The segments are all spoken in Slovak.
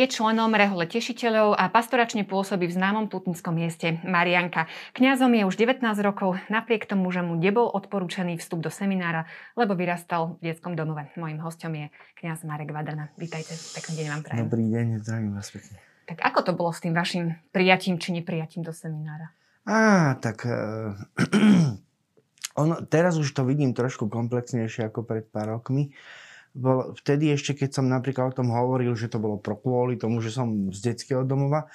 Je členom Rehole tešiteľov a pastoračne pôsobí v známom putnickom mieste Marianka. Kňazom je už 19 rokov, napriek tomu, že mu nebol odporúčaný vstup do seminára, lebo vyrastal v detskom domove. Mojím hostom je kňaz Marek Vadrna. Vítajte, pekný deň vám prajem. Dobrý deň, zdravím vás pekne. Tak ako to bolo s tým vašim prijatím či neprijatím do seminára? Á, tak uh, on, teraz už to vidím trošku komplexnejšie ako pred pár rokmi. Uh, bol, vtedy ešte, keď som napríklad o tom hovoril, že to bolo pro kvôli tomu, že som z detského domova,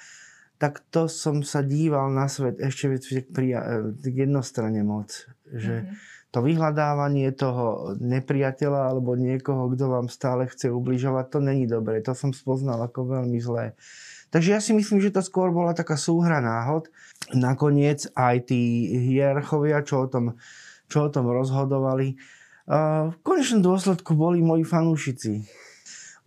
tak to som sa díval na svet ešte pri, k jednostranne moc. Že mm-hmm. to vyhľadávanie toho nepriateľa alebo niekoho, kto vám stále chce ubližovať, to není dobré. To som spoznal ako veľmi zlé. Takže ja si myslím, že to skôr bola taká súhra náhod. Nakoniec aj tí hierarchovia, čo o tom, čo o tom rozhodovali, v konečnom dôsledku boli moji fanúšici.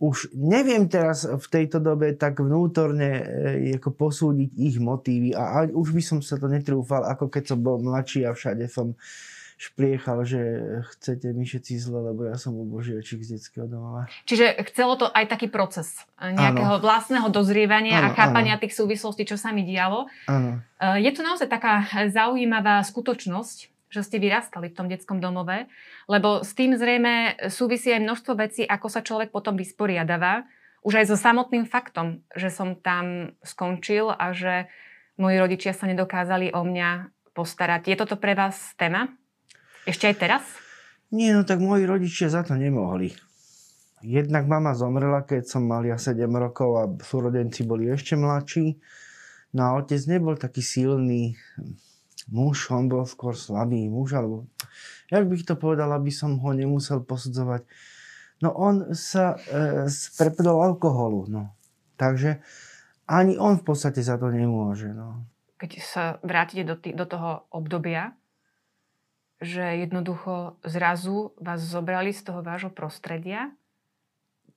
Už neviem teraz v tejto dobe tak vnútorne e, ako posúdiť ich motívy a už by som sa to netrúfal, ako keď som bol mladší a všade som špliechal, že chcete mi všetci zle, lebo ja som obožiočík z detského domova. Čiže chcelo to aj taký proces nejakého ano. vlastného dozrievania ano, a chápania ano. tých súvislostí, čo sa mi dialo. Ano. E, je to naozaj taká zaujímavá skutočnosť, že ste vyrastali v tom detskom domove, lebo s tým zrejme súvisí aj množstvo vecí, ako sa človek potom vysporiadáva, už aj so samotným faktom, že som tam skončil a že moji rodičia sa nedokázali o mňa postarať. Je toto pre vás téma? Ešte aj teraz? Nie, no tak moji rodičia za to nemohli. Jednak mama zomrela, keď som mal ja 7 rokov a súrodenci boli ešte mladší. No a otec nebol taký silný, muž, on bol skôr slabý muž, alebo jak bych to povedal, aby som ho nemusel posudzovať. No on sa e, prepedol alkoholu, no. Takže ani on v podstate za to nemôže, no. Keď sa vrátite do, tý, do toho obdobia, že jednoducho zrazu vás zobrali z toho vášho prostredia?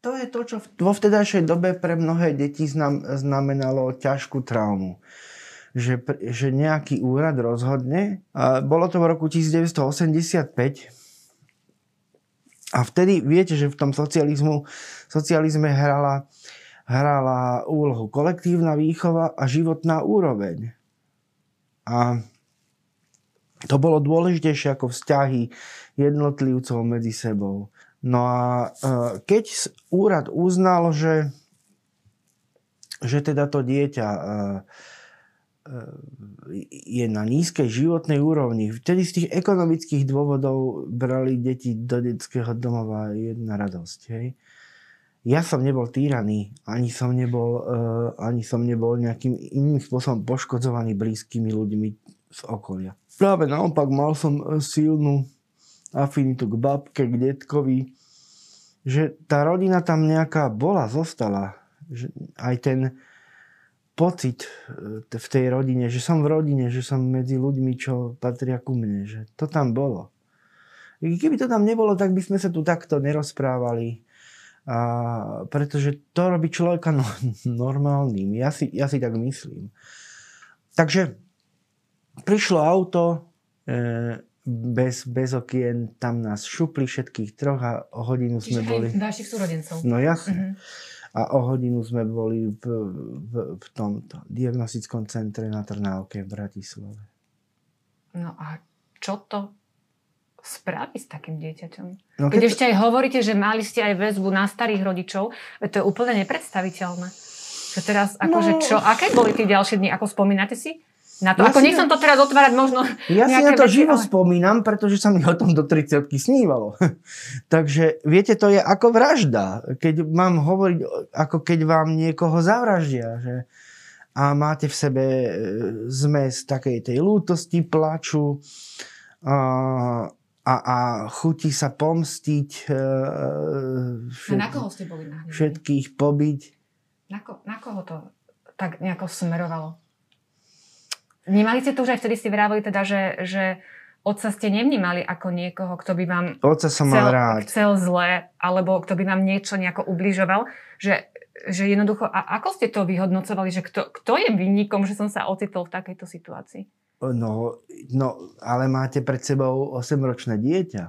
To je to, čo vo vtedajšej dobe pre mnohé deti znamenalo ťažkú traumu že, že nejaký úrad rozhodne. Bolo to v roku 1985. A vtedy viete, že v tom socializmu, socializme hrala, hrala úlohu kolektívna výchova a životná úroveň. A to bolo dôležitejšie ako vzťahy jednotlivcov medzi sebou. No a e, keď úrad uznal, že, že teda to dieťa e, je na nízkej životnej úrovni. Vtedy z tých ekonomických dôvodov brali deti do detského domova jedna radosť. Hej. Ja som nebol týraný, ani som nebol, uh, ani som nebol nejakým iným spôsobom poškodzovaný blízkymi ľuďmi z okolia. Práve naopak mal som silnú afinitu k babke, k detkovi, že tá rodina tam nejaká bola, zostala. Že aj ten, pocit e, v tej rodine, že som v rodine, že som medzi ľuďmi, čo patria ku mne, že to tam bolo. Keby to tam nebolo, tak by sme sa tu takto nerozprávali. A, pretože to robí človeka no, normálnym. Ja si, ja si tak myslím. Takže prišlo auto, e, bez, bez okien, tam nás šupli všetkých troch a o hodinu Čiže sme boli... vašich súrodencov. No jasne. Uh-huh a o hodinu sme boli v, v, v tomto diagnostickom centre na Trnávke v Bratislave. No a čo to spraví s takým dieťaťom? No, keď, keď ešte aj hovoríte, že mali ste aj väzbu na starých rodičov, to je úplne nepredstaviteľné. Že teraz, akože no... čo, aké boli tie ďalšie dni, ako spomínate si? Na to, ja ako nechcem to teraz otvárať možno Ja si na to veci, živo ale... spomínam, pretože sa mi o tom do 30 snívalo. Takže viete, to je ako vražda. Keď mám hovoriť, ako keď vám niekoho zavraždia. Že? A máte v sebe e, zmes takej tej lútosti, plaču a, a, a chutí sa pomstiť. Všet, a na koho ste boli nahnevaní? Všetkých pobiť. Na, ko, na koho to tak nejako smerovalo? Vnímali ste to už aj vtedy ste vravili teda, že, že otca ste nevnímali ako niekoho, kto by vám otca som chcel, mal rád. chcel zle, alebo kto by vám niečo nejako ubližoval, že, že jednoducho, a ako ste to vyhodnocovali, že kto, kto je vinníkom, že som sa ocitol v takejto situácii? No, no, ale máte pred sebou 8-ročné dieťa.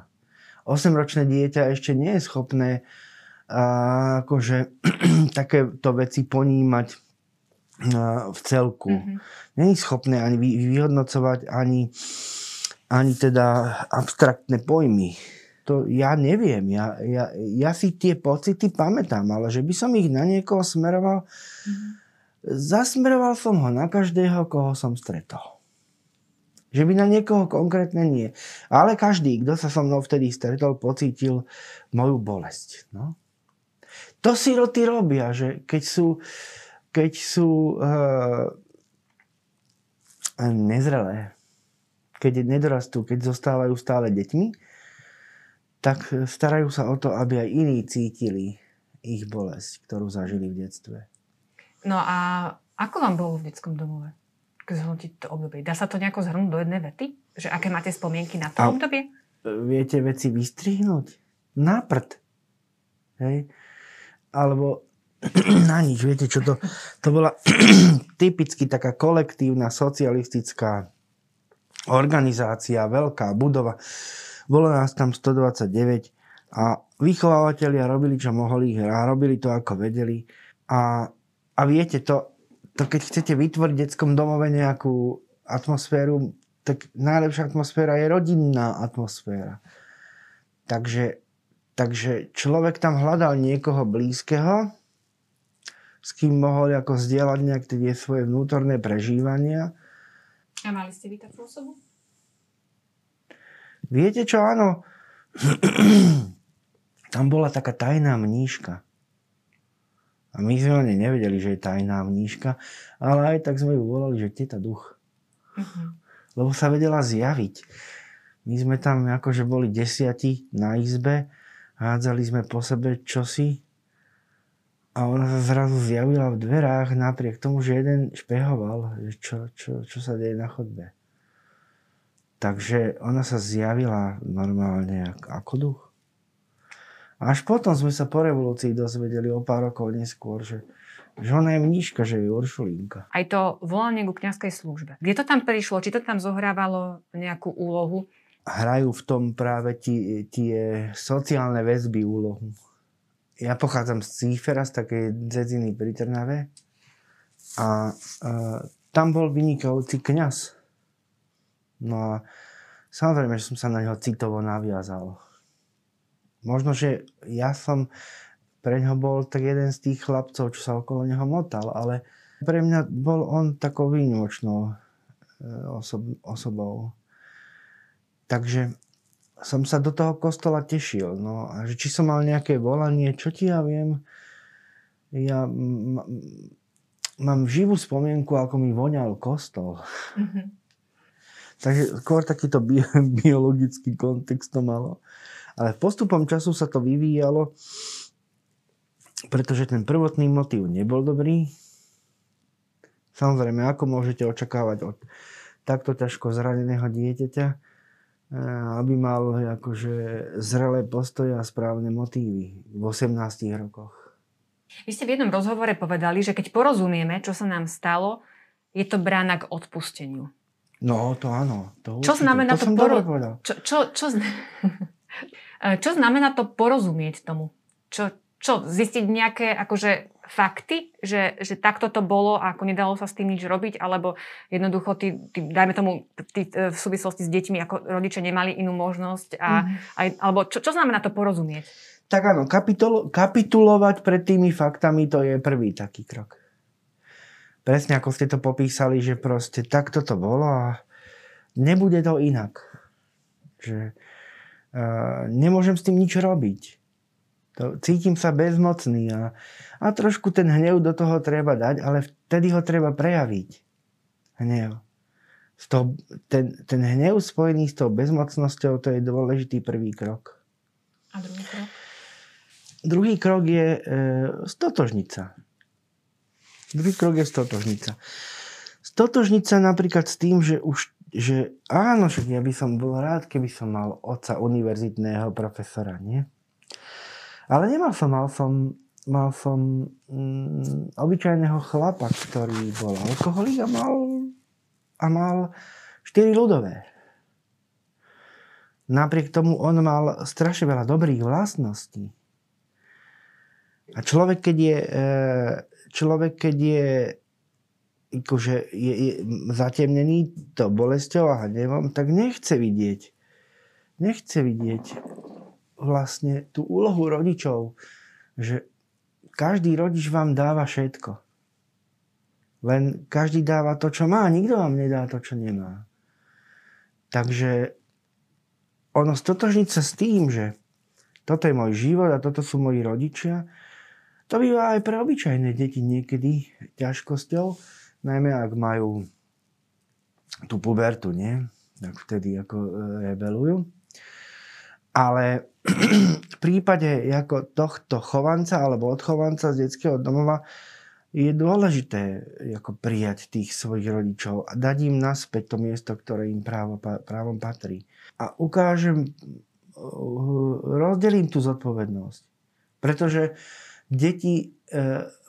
8-ročné dieťa ešte nie je schopné a akože takéto veci ponímať v celku. Mm-hmm. Není schopné ani vyhodnocovať, ani, ani teda abstraktné pojmy. To ja neviem. Ja, ja, ja si tie pocity pamätám, ale že by som ich na niekoho smeroval, mm-hmm. zasmeroval som ho na každého, koho som stretol. Že by na niekoho konkrétne nie. Ale každý, kto sa so mnou vtedy stretol, pocítil moju bolesť. No. To siroty robia, že keď sú, keď sú uh, nezrelé, keď nedorastú, keď zostávajú stále deťmi, tak starajú sa o to, aby aj iní cítili ich bolesť, ktorú zažili v detstve. No a ako vám bolo v detskom domove? Zhodnotiť to obdobie. Dá sa to nejako zhrnúť do jednej vety? Že aké máte spomienky na to a obdobie? Viete veci vystrihnúť? Na prd. Hej? Alebo na nič. Viete čo to? To bola typicky taká kolektívna socialistická organizácia, veľká budova bolo nás tam 129 a vychovávateľia robili, čo mohli a robili to, ako vedeli. A, a viete, to, to keď chcete vytvoriť v detskom domove nejakú atmosféru, tak najlepšia atmosféra je rodinná atmosféra. Takže, takže človek tam hľadal niekoho blízkeho, s kým mohol ako zdieľať nejak tie svoje vnútorné prežívania. A mali ste vy takú osobu? Viete čo, áno, tam bola taká tajná mníška. A my sme ani nevedeli, že je tajná mníška, ale aj tak sme ju volali, že teta duch. Uh-huh. Lebo sa vedela zjaviť. My sme tam akože boli desiati na izbe, hádzali sme po sebe čosi a ona sa zrazu zjavila v dverách napriek tomu, že jeden špehoval, že čo, čo, čo sa deje na chodbe. Takže ona sa zjavila normálne ako duch. Až potom sme sa po revolúcii dozvedeli o pár rokov neskôr, že, že ona je mníška, že je Uršulínka. Aj to volanie ku kniazkej službe. Kde to tam prišlo? Či to tam zohrávalo nejakú úlohu? Hrajú v tom práve tie, tie sociálne väzby úlohu. Ja pochádzam z Cífera, z takej dzedziny pri Trnave. A, a tam bol vynikajúci kňaz No a samozrejme, že som sa na neho citovo naviazal. Možno, že ja som pre ňo bol tak jeden z tých chlapcov, čo sa okolo neho motal, ale pre mňa bol on takou výnimočnou e, osob- osobou. Takže som sa do toho kostola tešil. No a že či som mal nejaké volanie, čo ti ja viem, ja m- mám živú spomienku, ako mi voňal kostol. Mm-hmm. Takže skôr takýto bi- biologický kontext to malo. Ale postupom času sa to vyvíjalo, pretože ten prvotný motív nebol dobrý. Samozrejme, ako môžete očakávať od takto ťažko zraneného dieťaťa, aby mal akože zrelé postoje a správne motívy v 18 rokoch. Vy ste v jednom rozhovore povedali, že keď porozumieme, čo sa nám stalo, je to brána k odpusteniu. No, to áno. To čo znamená to, to poro... čo, čo, čo, čo znamená to porozumieť tomu? Čo, čo zistiť nejaké akože fakty, že, že takto to bolo a ako nedalo sa s tým nič robiť, alebo jednoducho, ty, ty, dajme tomu, ty, e, v súvislosti s deťmi, ako rodičia nemali inú možnosť, a, mm. aj, alebo čo, čo znamená to porozumieť? Tak áno, kapitulo, kapitulovať pred tými faktami, to je prvý taký krok presne ako ste to popísali, že proste takto to bolo a nebude to inak. Že uh, nemôžem s tým nič robiť. To, cítim sa bezmocný a, a trošku ten hnev do toho treba dať, ale vtedy ho treba prejaviť. Hnev. Z toho, ten, ten hnev spojený s tou bezmocnosťou, to je dôležitý prvý krok. A druhý krok? Druhý krok je e, stotožniť sa. Druhý krok je. Stotožniť sa napríklad s tým, že už že áno, však ja by som bol rád, keby som mal otca univerzitného profesora, nie? Ale nemal som, mal som, mal som mm, obyčajného chlapa, ktorý bol alkoholik a mal, a mal 4 ľudové. Napriek tomu on mal strašne veľa dobrých vlastností. A človek, keď je, e, človek, keď je akože je, je zatemnený to bolesťou a hnevom, tak nechce vidieť. Nechce vidieť vlastne tú úlohu rodičov, že každý rodič vám dáva všetko. Len každý dáva to, čo má, nikto vám nedá to, čo nemá. Takže ono stotožniť sa s tým, že toto je môj život a toto sú moji rodičia, to býva aj pre obyčajné deti niekedy ťažkosťou, najmä ak majú tú pubertu, nie? Tak vtedy ako e, rebelujú. Ale v prípade ako tohto chovanca alebo odchovanca z detského domova je dôležité ako prijať tých svojich rodičov a dať im naspäť to miesto, ktoré im právo, právom patrí. A ukážem, rozdelím tú zodpovednosť. Pretože deti e,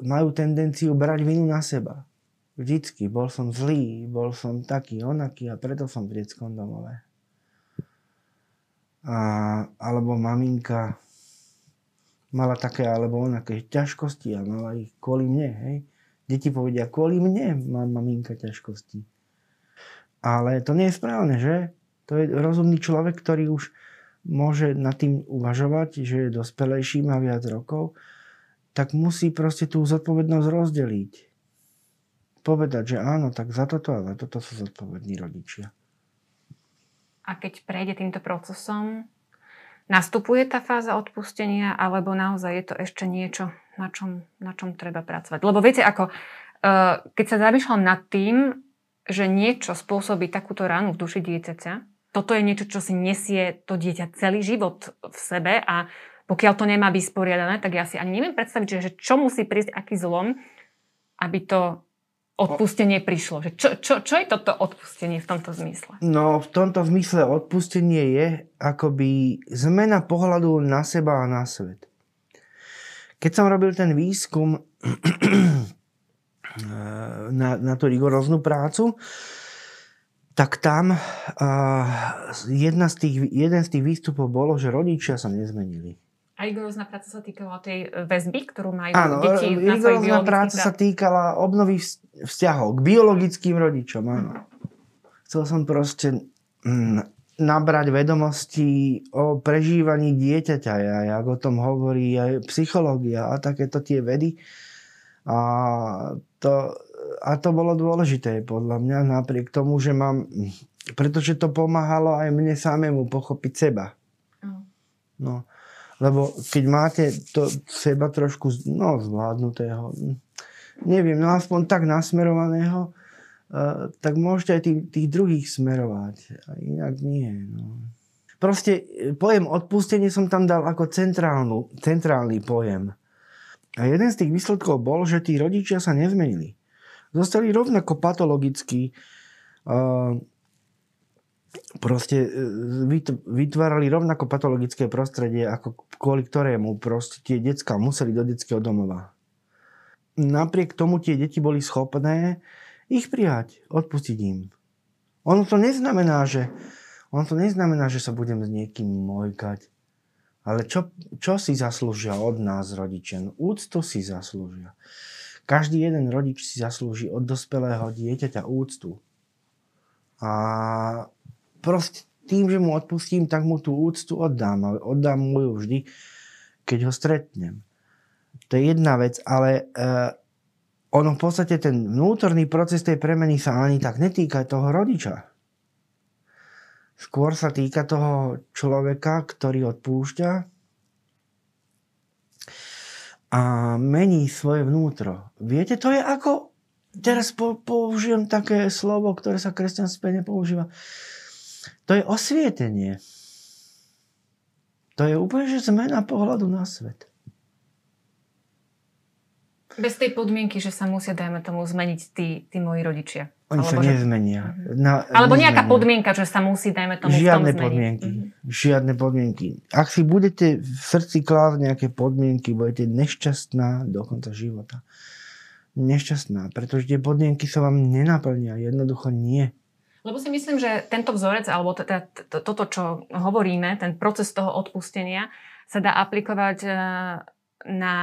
majú tendenciu brať vinu na seba. Vždycky. Bol som zlý, bol som taký, onaký a preto som v detskom domove. A, alebo maminka mala také alebo onaké ťažkosti a mala ich kvôli mne. Hej. Deti povedia, kvôli mne má maminka ťažkosti. Ale to nie je správne, že? To je rozumný človek, ktorý už môže nad tým uvažovať, že je dospelejší, má viac rokov, tak musí proste tú zodpovednosť rozdeliť. Povedať, že áno, tak za toto a za toto sú zodpovední rodičia. A keď prejde týmto procesom, Nastupuje tá fáza odpustenia, alebo naozaj je to ešte niečo, na čom, na čom treba pracovať? Lebo viete, ako, uh, keď sa zamýšľam nad tým, že niečo spôsobí takúto ránu v duši dieťaťa, toto je niečo, čo si nesie to dieťa celý život v sebe a pokiaľ to nemá vysporiadané, tak ja si ani neviem predstaviť, že čo musí prísť, aký zlom, aby to odpustenie prišlo? Že čo, čo, čo je toto odpustenie v tomto zmysle? No, v tomto zmysle odpustenie je akoby zmena pohľadu na seba a na svet. Keď som robil ten výskum na, na tú rigoróznu prácu, tak tam uh, jedna z tých, jeden z tých výstupov bolo, že rodičia sa nezmenili. A rigorózna práca sa týkala tej e, väzby, ktorú majú áno, deti na rigorózna práca sa týkala obnovy vzťahov k biologickým rodičom. Áno. Chcel som proste mm, nabrať vedomosti o prežívaní dieťaťa, a jak o tom hovorí aj psychológia a takéto tie vedy. A to, a to bolo dôležité podľa mňa, napriek tomu, že mám, pretože to pomáhalo aj mne samému pochopiť seba. No. Lebo keď máte to seba trošku no, zvládnutého, neviem, no aspoň tak nasmerovaného, uh, tak môžete aj tých, tých druhých smerovať. A inak nie. No. Proste e, pojem odpustenie som tam dal ako centrálnu, centrálny pojem. A jeden z tých výsledkov bol, že tí rodičia sa nezmenili. Zostali rovnako patologicky uh, proste e, vytvárali rovnako patologické prostredie, ako kvôli ktorému proste tie decka museli do detského domova. Napriek tomu tie deti boli schopné ich prijať, odpustiť im. Ono to neznamená, že, ono to neznamená, že sa budem s niekým mojkať. Ale čo, čo si zaslúžia od nás rodičia? No, úctu si zaslúžia. Každý jeden rodič si zaslúži od dospelého dieťaťa úctu. A proste tým, že mu odpustím, tak mu tú úctu oddám. Ale oddám mu ju vždy, keď ho stretnem. To je jedna vec, ale uh, ono v podstate ten vnútorný proces tej premeny sa ani tak netýka toho rodiča. Skôr sa týka toho človeka, ktorý odpúšťa a mení svoje vnútro. Viete, to je ako... Teraz použijem také slovo, ktoré sa kresťanstve nepoužíva. To je osvietenie. To je úplne že zmena pohľadu na svet. Bez tej podmienky, že sa musia, dajme tomu, zmeniť tí, tí moji rodičia. Oni Alebo sa že... nezmenia. Mhm. Na, Alebo nezmenia. nejaká podmienka, že sa musí, dajme tomu, Žiadne v tom podmienky. Mm-hmm. Žiadne podmienky. Ak si budete v srdci klásť nejaké podmienky, budete nešťastná do konca života. Nešťastná, pretože tie podmienky sa vám nenaplnia. Jednoducho nie. Lebo si myslím, že tento vzorec, alebo toto, čo hovoríme, ten proces toho odpustenia, sa dá aplikovať e, na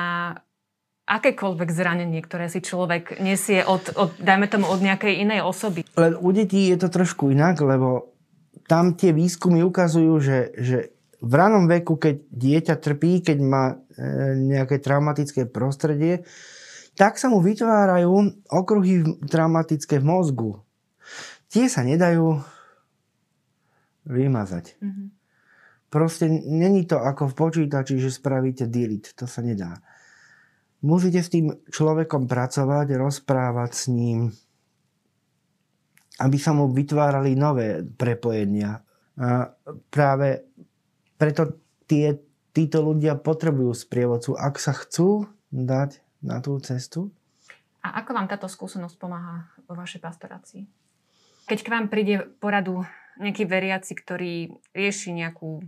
akékoľvek zranenie, ktoré si človek nesie od, od, dajme tomu, od nejakej inej osoby. Len u detí je to trošku inak, lebo tam tie výskumy ukazujú, že, že v ranom veku, keď dieťa trpí, keď má e, nejaké traumatické prostredie, tak sa mu vytvárajú okruhy traumatické v mozgu. Tie sa nedajú vymazať. Mm-hmm. Proste není to ako v počítači, že spravíte delete. To sa nedá. Musíte s tým človekom pracovať, rozprávať s ním, aby sa mu vytvárali nové prepojenia. A práve preto tie, títo ľudia potrebujú sprievodcu, ak sa chcú dať na tú cestu. A ako vám táto skúsenosť pomáha vo vašej pastorácii? Keď k vám príde poradu nejaký veriaci, ktorý rieši nejakú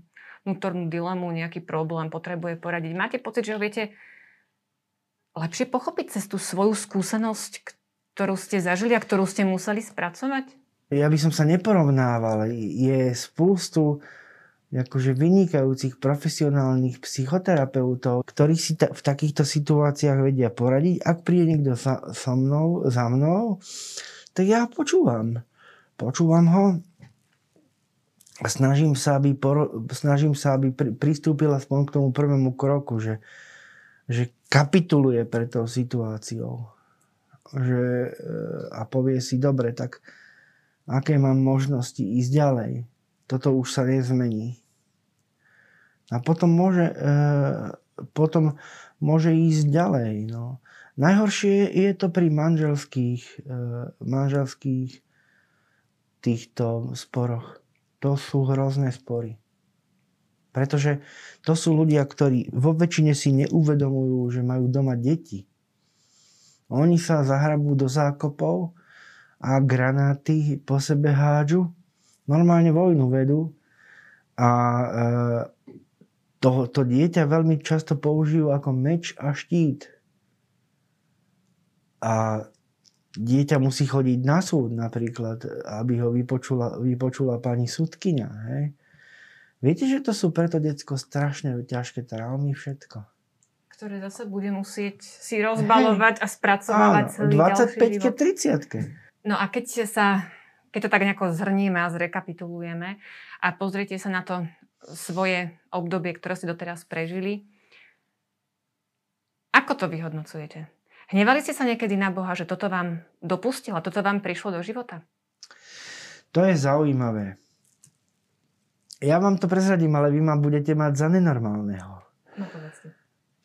vnútornú dilemu, nejaký problém, potrebuje poradiť. Máte pocit, že ho viete lepšie pochopiť cez tú svoju skúsenosť, ktorú ste zažili a ktorú ste museli spracovať? Ja by som sa neporovnával. Je spústu akože vynikajúcich profesionálnych psychoterapeutov, ktorí si ta- v takýchto situáciách vedia poradiť. Ak príde niekto sa, so mnou, za mnou, tak ja počúvam. Počúvam ho a snažím sa, aby, por, snažím sa, aby pri, pristúpil aspoň k tomu prvému kroku, že, že kapituluje pred tou situáciou. Že, e, a povie si, dobre, tak aké mám možnosti ísť ďalej. Toto už sa nezmení. A potom môže, e, potom môže ísť ďalej. No. Najhoršie je to pri manželských, e, manželských týchto sporoch to sú hrozné spory. Pretože to sú ľudia, ktorí vo väčšine si neuvedomujú, že majú doma deti. Oni sa zahrabú do zákopov a granáty po sebe hádžu. Normálne vojnu vedú. A e, to, to dieťa veľmi často použijú ako meč a štít. A dieťa musí chodiť na súd napríklad, aby ho vypočula, vypočula pani sudkynia. Hej? Viete, že to sú preto detsko strašne ťažké traumy všetko. Ktoré zase bude musieť si rozbalovať hej. a spracovávať Áno, celý 25 30 No a keď sa, keď to tak nejako zhrnieme a zrekapitulujeme a pozriete sa na to svoje obdobie, ktoré ste doteraz prežili, ako to vyhodnocujete? Hnevali ste sa niekedy na Boha, že toto vám dopustilo, toto vám prišlo do života? To je zaujímavé. Ja vám to prezradím, ale vy ma budete mať za nenormálneho. No povedzte.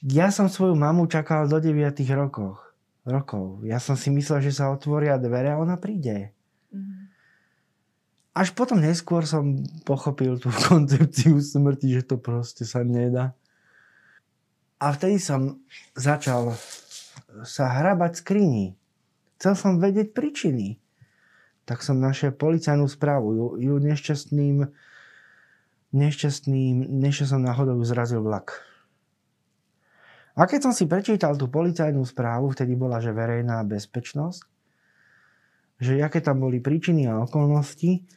Ja som svoju mamu čakal do 9 rokoch, rokov. Ja som si myslel, že sa otvoria dvere a ona príde. Mm-hmm. Až potom neskôr som pochopil tú koncepciu smrti, že to proste sa nedá. A vtedy som začal sa hrabať skrini. Chcel som vedieť príčiny. Tak som našiel policajnú správu. Ju, ju nešťastným, nešťastným, nešťastnou náhodou zrazil vlak. A keď som si prečítal tú policajnú správu, vtedy bola, že verejná bezpečnosť, že aké tam boli príčiny a okolnosti,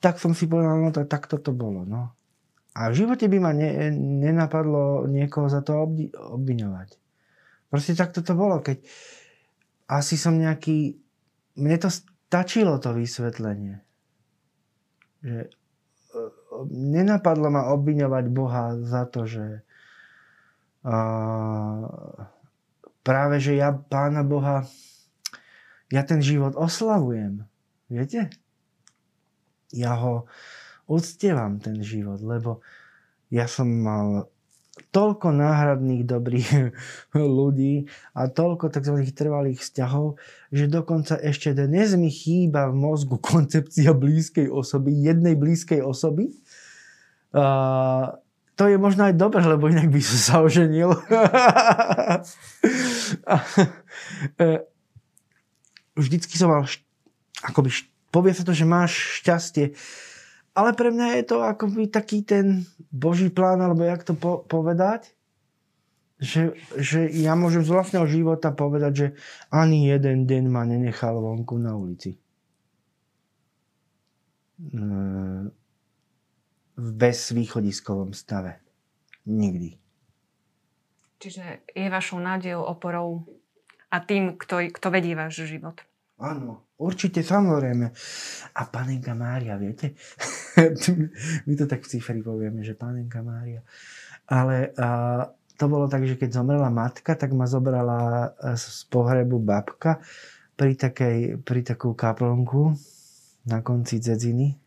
tak som si povedal, no to, tak toto bolo. No. A v živote by ma ne, nenapadlo niekoho za to obdi, obviňovať. Proste takto to bolo, keď asi som nejaký... Mne to stačilo to vysvetlenie. Že e, nenapadlo ma obviňovať Boha za to, že uh, práve, že ja Pána Boha ja ten život oslavujem. Viete? Ja ho uctievam, ten život, lebo ja som mal toľko náhradných dobrých ľudí a toľko tzv. trvalých vzťahov, že dokonca ešte dnes mi chýba v mozgu koncepcia blízkej osoby, jednej blízkej osoby. A to je možno aj dobre, lebo inak by som sa oženil. E, vždycky som mal, akoby, povie sa to, že máš šťastie ale pre mňa je to akoby taký ten boží plán, alebo jak to po- povedať, že, že ja môžem z vlastného života povedať, že ani jeden deň ma nenechal vonku na ulici. V bezvýchodiskovom stave. Nikdy. Čiže je vašou nádejou, oporou a tým, kto, kto vedie váš život. Áno, určite, samozrejme. A panenka Mária, viete? My to tak v cifri povieme, že panenka Mária. Ale a, to bolo tak, že keď zomrela matka, tak ma zobrala z pohrebu babka pri, takej, pri takú kaplnku na konci dzedziny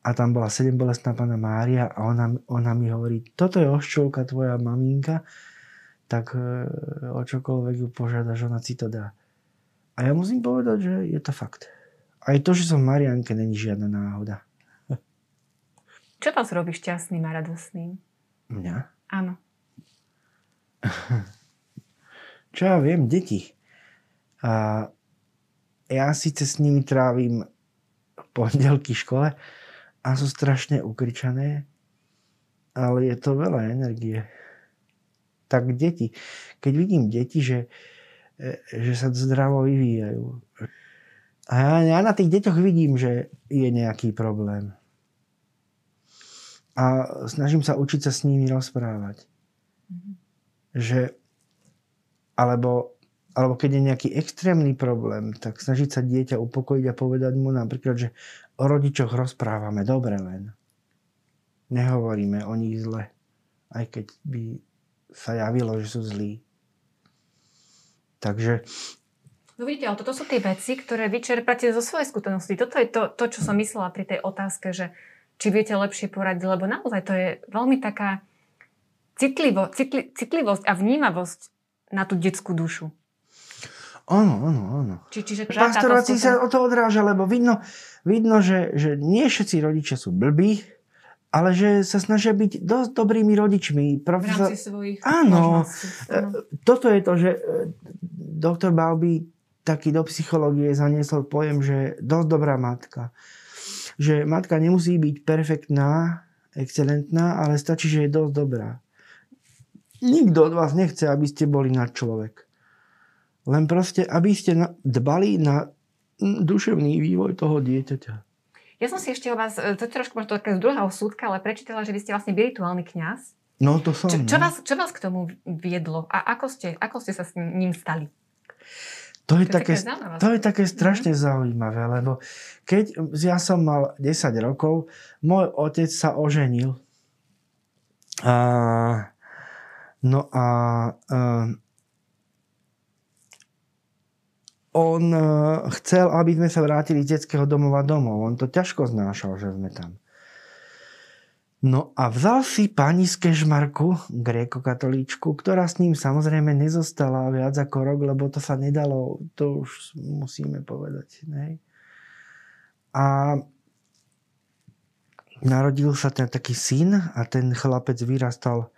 a tam bola sedembolestná pána Mária a ona, ona mi hovorí, toto je oščulka tvoja maminka, tak e, o čokoľvek ju požiadaš, ona si to dá. A ja musím povedať, že je to fakt. Aj to, že som Marianke, není žiadna náhoda. Čo vás robí šťastným a radosným? Mňa? Áno. Čo ja viem, deti. A ja síce s nimi trávim pondelky v škole, a sú strašne ukričané, ale je to veľa energie. Tak deti, keď vidím deti, že, e, že sa zdravo vyvíjajú. A ja, ja na tých deťoch vidím, že je nejaký problém. A snažím sa učiť sa s nimi rozprávať. Mm-hmm. Že, alebo, alebo keď je nejaký extrémny problém, tak snažiť sa dieťa upokojiť a povedať mu napríklad, že o rodičoch rozprávame dobre len. Nehovoríme o nich zle, aj keď by sa javilo, že sú zlí. Takže... No vidíte, ale toto sú tie veci, ktoré vyčerpáte zo svojej skúsenosti. Toto je to, to, čo som myslela pri tej otázke, že či viete lepšie poradiť, lebo naozaj to je veľmi taká citlivo, citli, citlivosť a vnímavosť na tú detskú dušu. Áno, áno, áno. Či, čiže pastorácii sa o to odráža, lebo vidno, vidno že, že nie všetci rodičia sú blbí, ale že sa snažia byť dosť dobrými rodičmi. Profesor... V rámci svojich áno, áno. E, toto je to, že e, doktor Balby taký do psychológie zaniesol pojem, že dosť dobrá matka. Že matka nemusí byť perfektná, excelentná, ale stačí, že je dosť dobrá. Nikto od vás nechce, aby ste boli nad človek. Len proste, aby ste dbali na duševný vývoj toho dieťaťa. Ja som si ešte o vás, e, to trošku možno z druhého súdka, ale prečítala, že vy ste vlastne virtuálny kňaz. No to som. Čo, čo, no. vás, čo vás k tomu viedlo a ako ste, ako ste sa s ním stali? To je, to, také, to je také strašne mm. zaujímavé, lebo keď ja som mal 10 rokov, môj otec sa oženil. A, no a, a on eh, chcel, aby sme sa vrátili z detského domova domov. On to ťažko znášal, že sme tam. No a vzal si pani z Kežmarku, gréko-katolíčku, ktorá s ním samozrejme nezostala viac ako rok, lebo to sa nedalo, to už musíme povedať. Ne? A narodil sa ten taký syn a ten chlapec vyrastal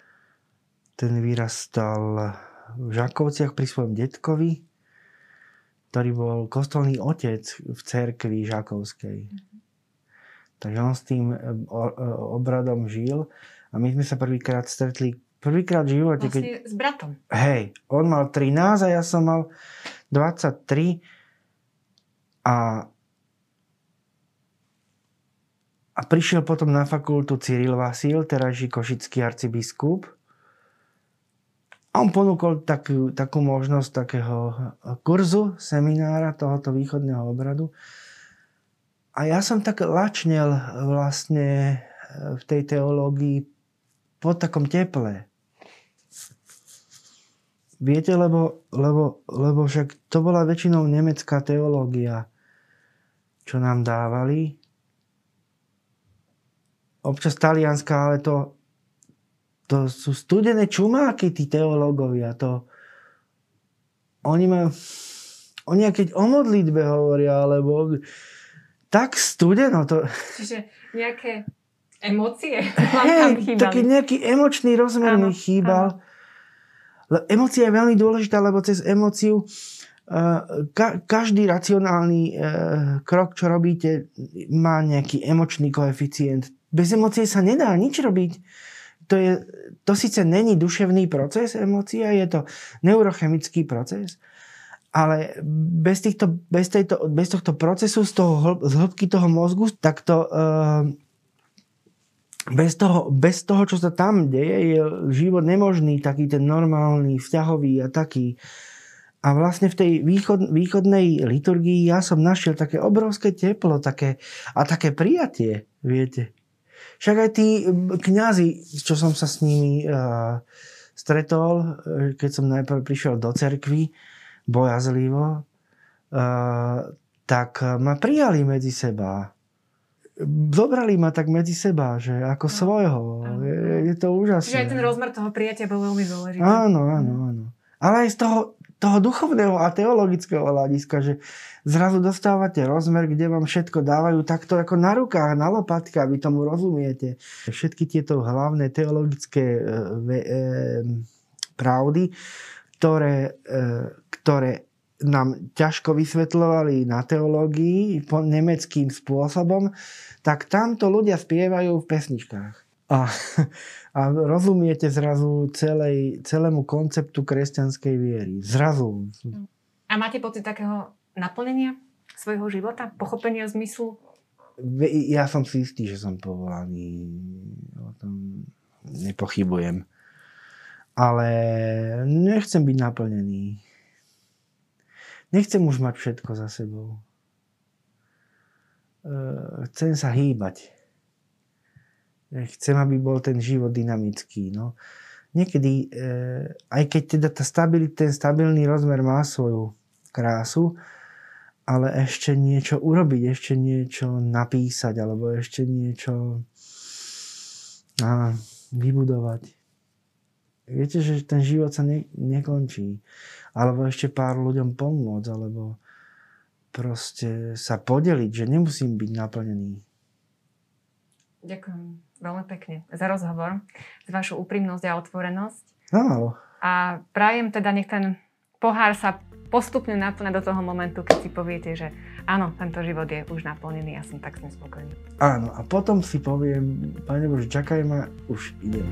ten vyrastal v Žakovciach pri svojom detkovi ktorý bol kostolný otec v cerkvi Žakovskej. Takže on s tým e, e, obradom žil a my sme sa prvýkrát stretli prvýkrát v živote. Vlastne keď... s bratom. Hej, on mal 13 a ja som mal 23 a a prišiel potom na fakultu Cyril Vasil, terajší košický arcibiskup a on ponúkol takú, takú možnosť takého kurzu, seminára tohoto východného obradu. A ja som tak lačnel vlastne e, v tej teológii po takom teple. Viete, lebo, lebo, lebo však to bola väčšinou nemecká teológia, čo nám dávali. Občas talianská, ale to to sú studené čumáky, tí teológovia. To, oni majú, oni keď o modlitbe hovoria, alebo tak studeno to... Čiže nejaké emócie hey, Taký nejaký emočný rozmer mi chýbal. Áno. Emócia je veľmi dôležitá, lebo cez emóciu uh, ka, každý racionálny uh, krok, čo robíte, má nejaký emočný koeficient. Bez emócie sa nedá nič robiť to, je, to síce není duševný proces, emócia, je to neurochemický proces, ale bez, týchto, bez, tejto, bez tohto procesu z, toho, z hĺbky toho mozgu, tak to, uh, bez toho, bez toho, čo sa tam deje, je život nemožný, taký ten normálny, vzťahový a taký. A vlastne v tej východ, východnej liturgii ja som našiel také obrovské teplo také, a také prijatie, viete. Však aj tí kňazi, čo som sa s nimi uh, stretol, e, keď som najprv prišiel do cerkvy, bojazlivo, uh, tak ma prijali medzi seba zobrali ma tak medzi seba, že ako no. svojho. Je, je to úžasné. Čiže aj ten rozmer toho prijatia bol veľmi dôležitý. Áno, áno, áno. Ale aj z toho, toho duchovného a teologického hľadiska, že zrazu dostávate rozmer, kde vám všetko dávajú takto ako na rukách, na lopatke, vy tomu rozumiete. Všetky tieto hlavné teologické e, e, pravdy, ktoré, e, ktoré nám ťažko vysvetľovali na teológii po nemeckým spôsobom, tak tamto ľudia spievajú v pesničkách. A, a rozumiete zrazu celej, celému konceptu kresťanskej viery. Zrazu. A máte pocit takého naplnenia svojho života? Pochopenia zmyslu? Ja som si istý, že som povolaný. O tom nepochybujem. Ale nechcem byť naplnený Nechcem už mať všetko za sebou. Eh, chcem sa hýbať. Chcem, aby bol ten život dynamický. No. Niekedy, eh, aj keď teda tá stabilit, ten stabilný rozmer má svoju krásu, ale ešte niečo urobiť, ešte niečo napísať, alebo ešte niečo á, vybudovať. Viete, že ten život sa ne, nekončí alebo ešte pár ľuďom pomôcť, alebo proste sa podeliť, že nemusím byť naplnený. Ďakujem veľmi pekne za rozhovor, za vašu úprimnosť a otvorenosť. Áno. A prajem teda, nech ten pohár sa postupne naplne do toho momentu, keď si poviete, že áno, tento život je už naplnený a som tak s ním spokojný. Áno, a potom si poviem, Pane Bože, čakaj ma, už idem.